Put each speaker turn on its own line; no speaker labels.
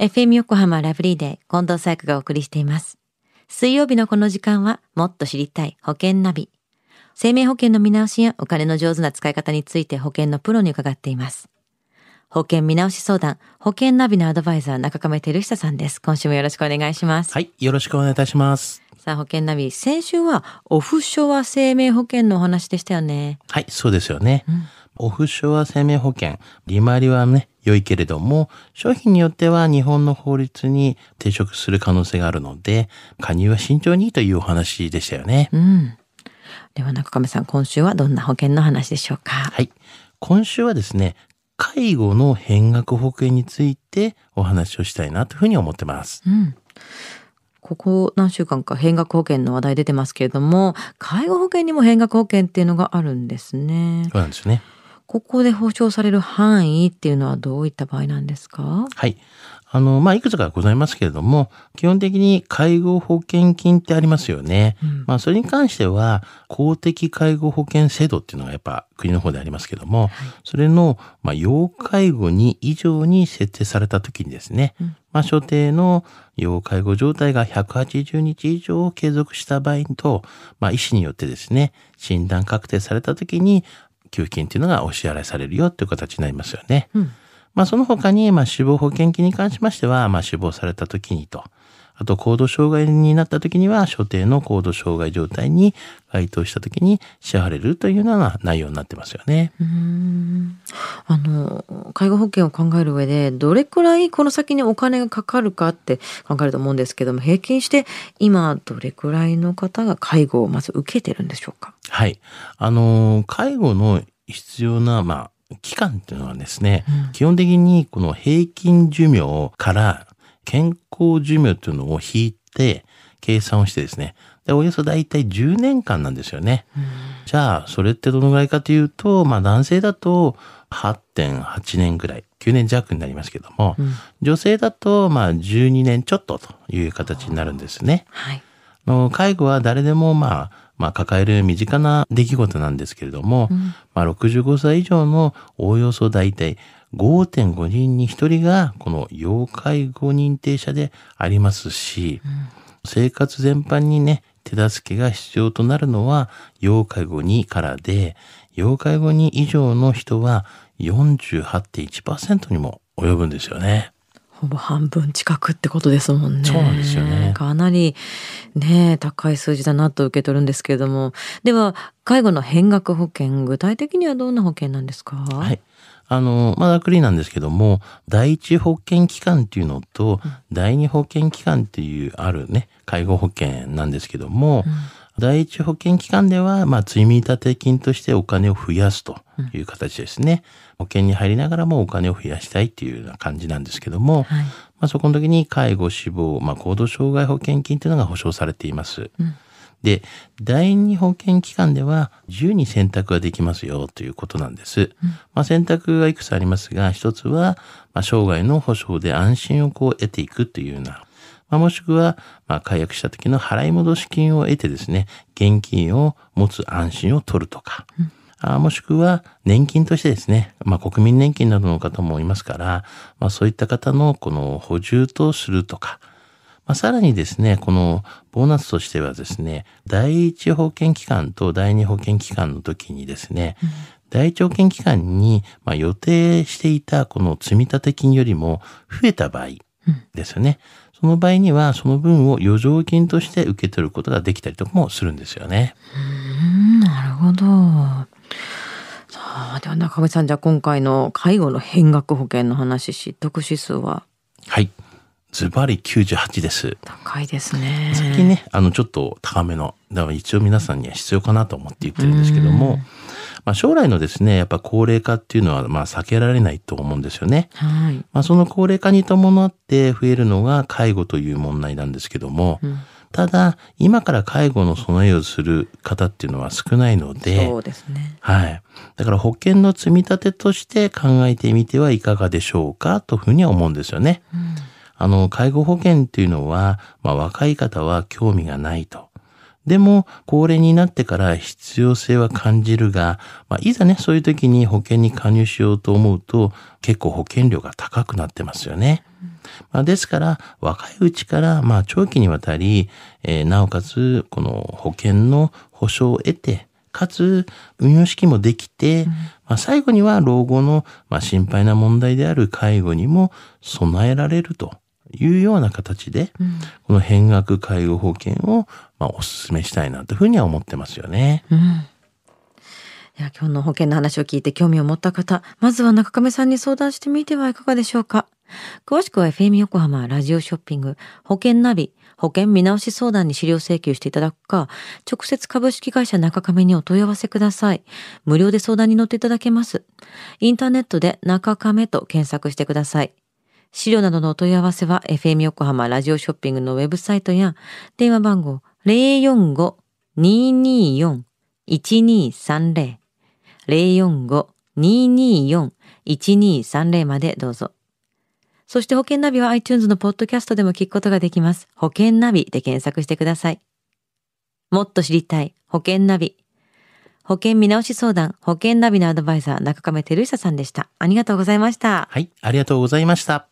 FM 横浜ラブリーデー近藤紗友がお送りしています。水曜日のこの時間はもっと知りたい保険ナビ。生命保険の見直しやお金の上手な使い方について保険のプロに伺っています。保険見直し相談、保険ナビのアドバイザー中亀照久さんです。今週もよろしくお願いします。
はい、よろしくお願いいたします。
さあ、保険ナビ、先週はオフショア生命保険のお話でしたよね。
はい、そうですよね。オフショア生命保険、利回りはね、良いけれども、商品によっては日本の法律に抵触する可能性があるので、加入は慎重にというお話でしたよね。
うん。では中亀さん、今週はどんな保険の話でしょうか？
はい。今週はですね、介護の変額保険についてお話をしたいなというふうに思ってます。
うん。ここ何週間か変額保険の話題出てますけれども、介護保険にも変額保険っていうのがあるんですね。
そうなんですね。
ここで保証される範囲っていうのはどういった場合なんですか？
はい。あの、まあ、いくつかございますけれども、基本的に介護保険金ってありますよね。
うん
まあ、それに関しては、公的介護保険制度っていうのがやっぱ国の方でありますけども、それの、まあ、要介護に以上に設定された時にですね、
うん
まあ、所定の要介護状態が180日以上継続した場合と、まあ、医師によってですね、診断確定された時に、給付金っていうのがお支払いされるよという形になりますよね。
うん。
まあ、その他に、まあ、死亡保険金に関しましては、まあ、死亡された時にと、あと、高度障害になった時には、所定の高度障害状態に該当した時に支払われるというような内容になってますよね。
うーんあの介護保険を考える上でどれくらいこの先にお金がかかるかって考えると思うんですけども平均して今どれくらいの方が介護をまず受けてるんでしょうか？
はい。あのー、介護の必要な、まあ、期間っていうのはですね、
うん
基本的にこの平均寿命から健康寿命というのを引いて計算をしてですね、でおよそ大体10年間なんですよね。じゃあ、それってどのぐらいかというと、まあ男性だと8.8年ぐらい、9年弱になりますけども、
うん。
女性だとまあ12年ちょっとという形になるんですね。
はい。
あの介護は誰でもまあ、まあ抱える身近な出来事なんですけれども、
うん。
まあ65歳以上のおおよそ大体5.5人に1人がこの要介護認定者でありますし、生活全般にね、手助けが必要となるのは要介護2からで、要介護2以上の人は48.1%にも及ぶんですよね。
ほぼ半分近くってことですもんね。
そうなんですよね
かなりね高い数字だなと受け取るんですけれどもでは介護の変額保険具体的にはどんな保険なんですか？は
はい。あの、まあ、ざっくりなんですけども、第一保険機関っていうのと、第二保険機関っていうあるね、介護保険なんですけども、第一保険機関では、まあ、積立金としてお金を増やすという形ですね。保険に入りながらもお金を増やしたいっていうような感じなんですけども、
い。
まあ、そこの時に介護、死亡、まあ、高度障害保険金というのが保障されています。
うん
で、第二保険機関では自由に選択ができますよということなんです。まあ、選択がいくつありますが、一つは、まあ、生涯の保障で安心をこう得ていくというような、まあ、もしくは、まあ、解約した時の払い戻し金を得てですね、現金を持つ安心を取るとか、あもしくは年金としてですね、まあ、国民年金などの方もいますから、まあ、そういった方のこの補充とするとか、まあ、さらにですね、このボーナスとしてはですね、第一保険機関と第二保険機関の時にですね、第一保険機関にまあ予定していたこの積立金よりも増えた場合ですよね。その場合にはその分を余剰金として受け取ることができたりとかもするんですよね。
うんなるほどさあでは中上さんじゃあ今回の介護の変額保険の話知得指数は？
はい。ズバリ98です。
高いですね
最近ね、あの、ちょっと高めの、だから一応皆さんには必要かなと思って言ってるんですけども、まあ、将来のですね、やっぱ高齢化っていうのは、まあ、避けられないと思うんですよね。
はい、
まあ、その高齢化に伴って増えるのが介護という問題なんですけども、
うん
ただ、今から介護の備えをする方っていうのは少ないので、
そうですね
はい。だから保険の積み立てとして考えてみてはいかがでしょうかというふうには思うんですよね。
うん
あの、介護保険っていうのは、まあ若い方は興味がないと。でも、高齢になってから必要性は感じるが、まあ、いざね、そういう時に保険に加入しようと思うと、結構保険料が高くなってますよね。まあ、ですから、若いうちから、まあ、長期にわたり、えーなおかつ、この保険の保証を得て、かつ、運用式もできて、まあ、最後には老後の、まあ、心配な問題である介護にも備えられるというような形で、この変額介護保険を、まあ、お勧めしたいなというふうには思ってますよね。
いや今日の保険の話を聞いて興味を持った方、まずは中亀さんに相談してみてはいかがでしょうか。詳しくは FM 横浜ラジオショッピング保険ナビ保険見直し相談に資料請求していただくか、直接株式会社中亀にお問い合わせください。無料で相談に乗っていただけます。インターネットで中亀と検索してください。資料などのお問い合わせは FM 横浜ラジオショッピングのウェブサイトや電話番号045-224-1230 045-224-1230までどうぞ。そして保険ナビは iTunes のポッドキャストでも聞くことができます。保険ナビで検索してください。もっと知りたい保険ナビ。保険見直し相談保険ナビのアドバイザー中亀照久さんでした。ありがとうございました。
はい、ありがとうございました。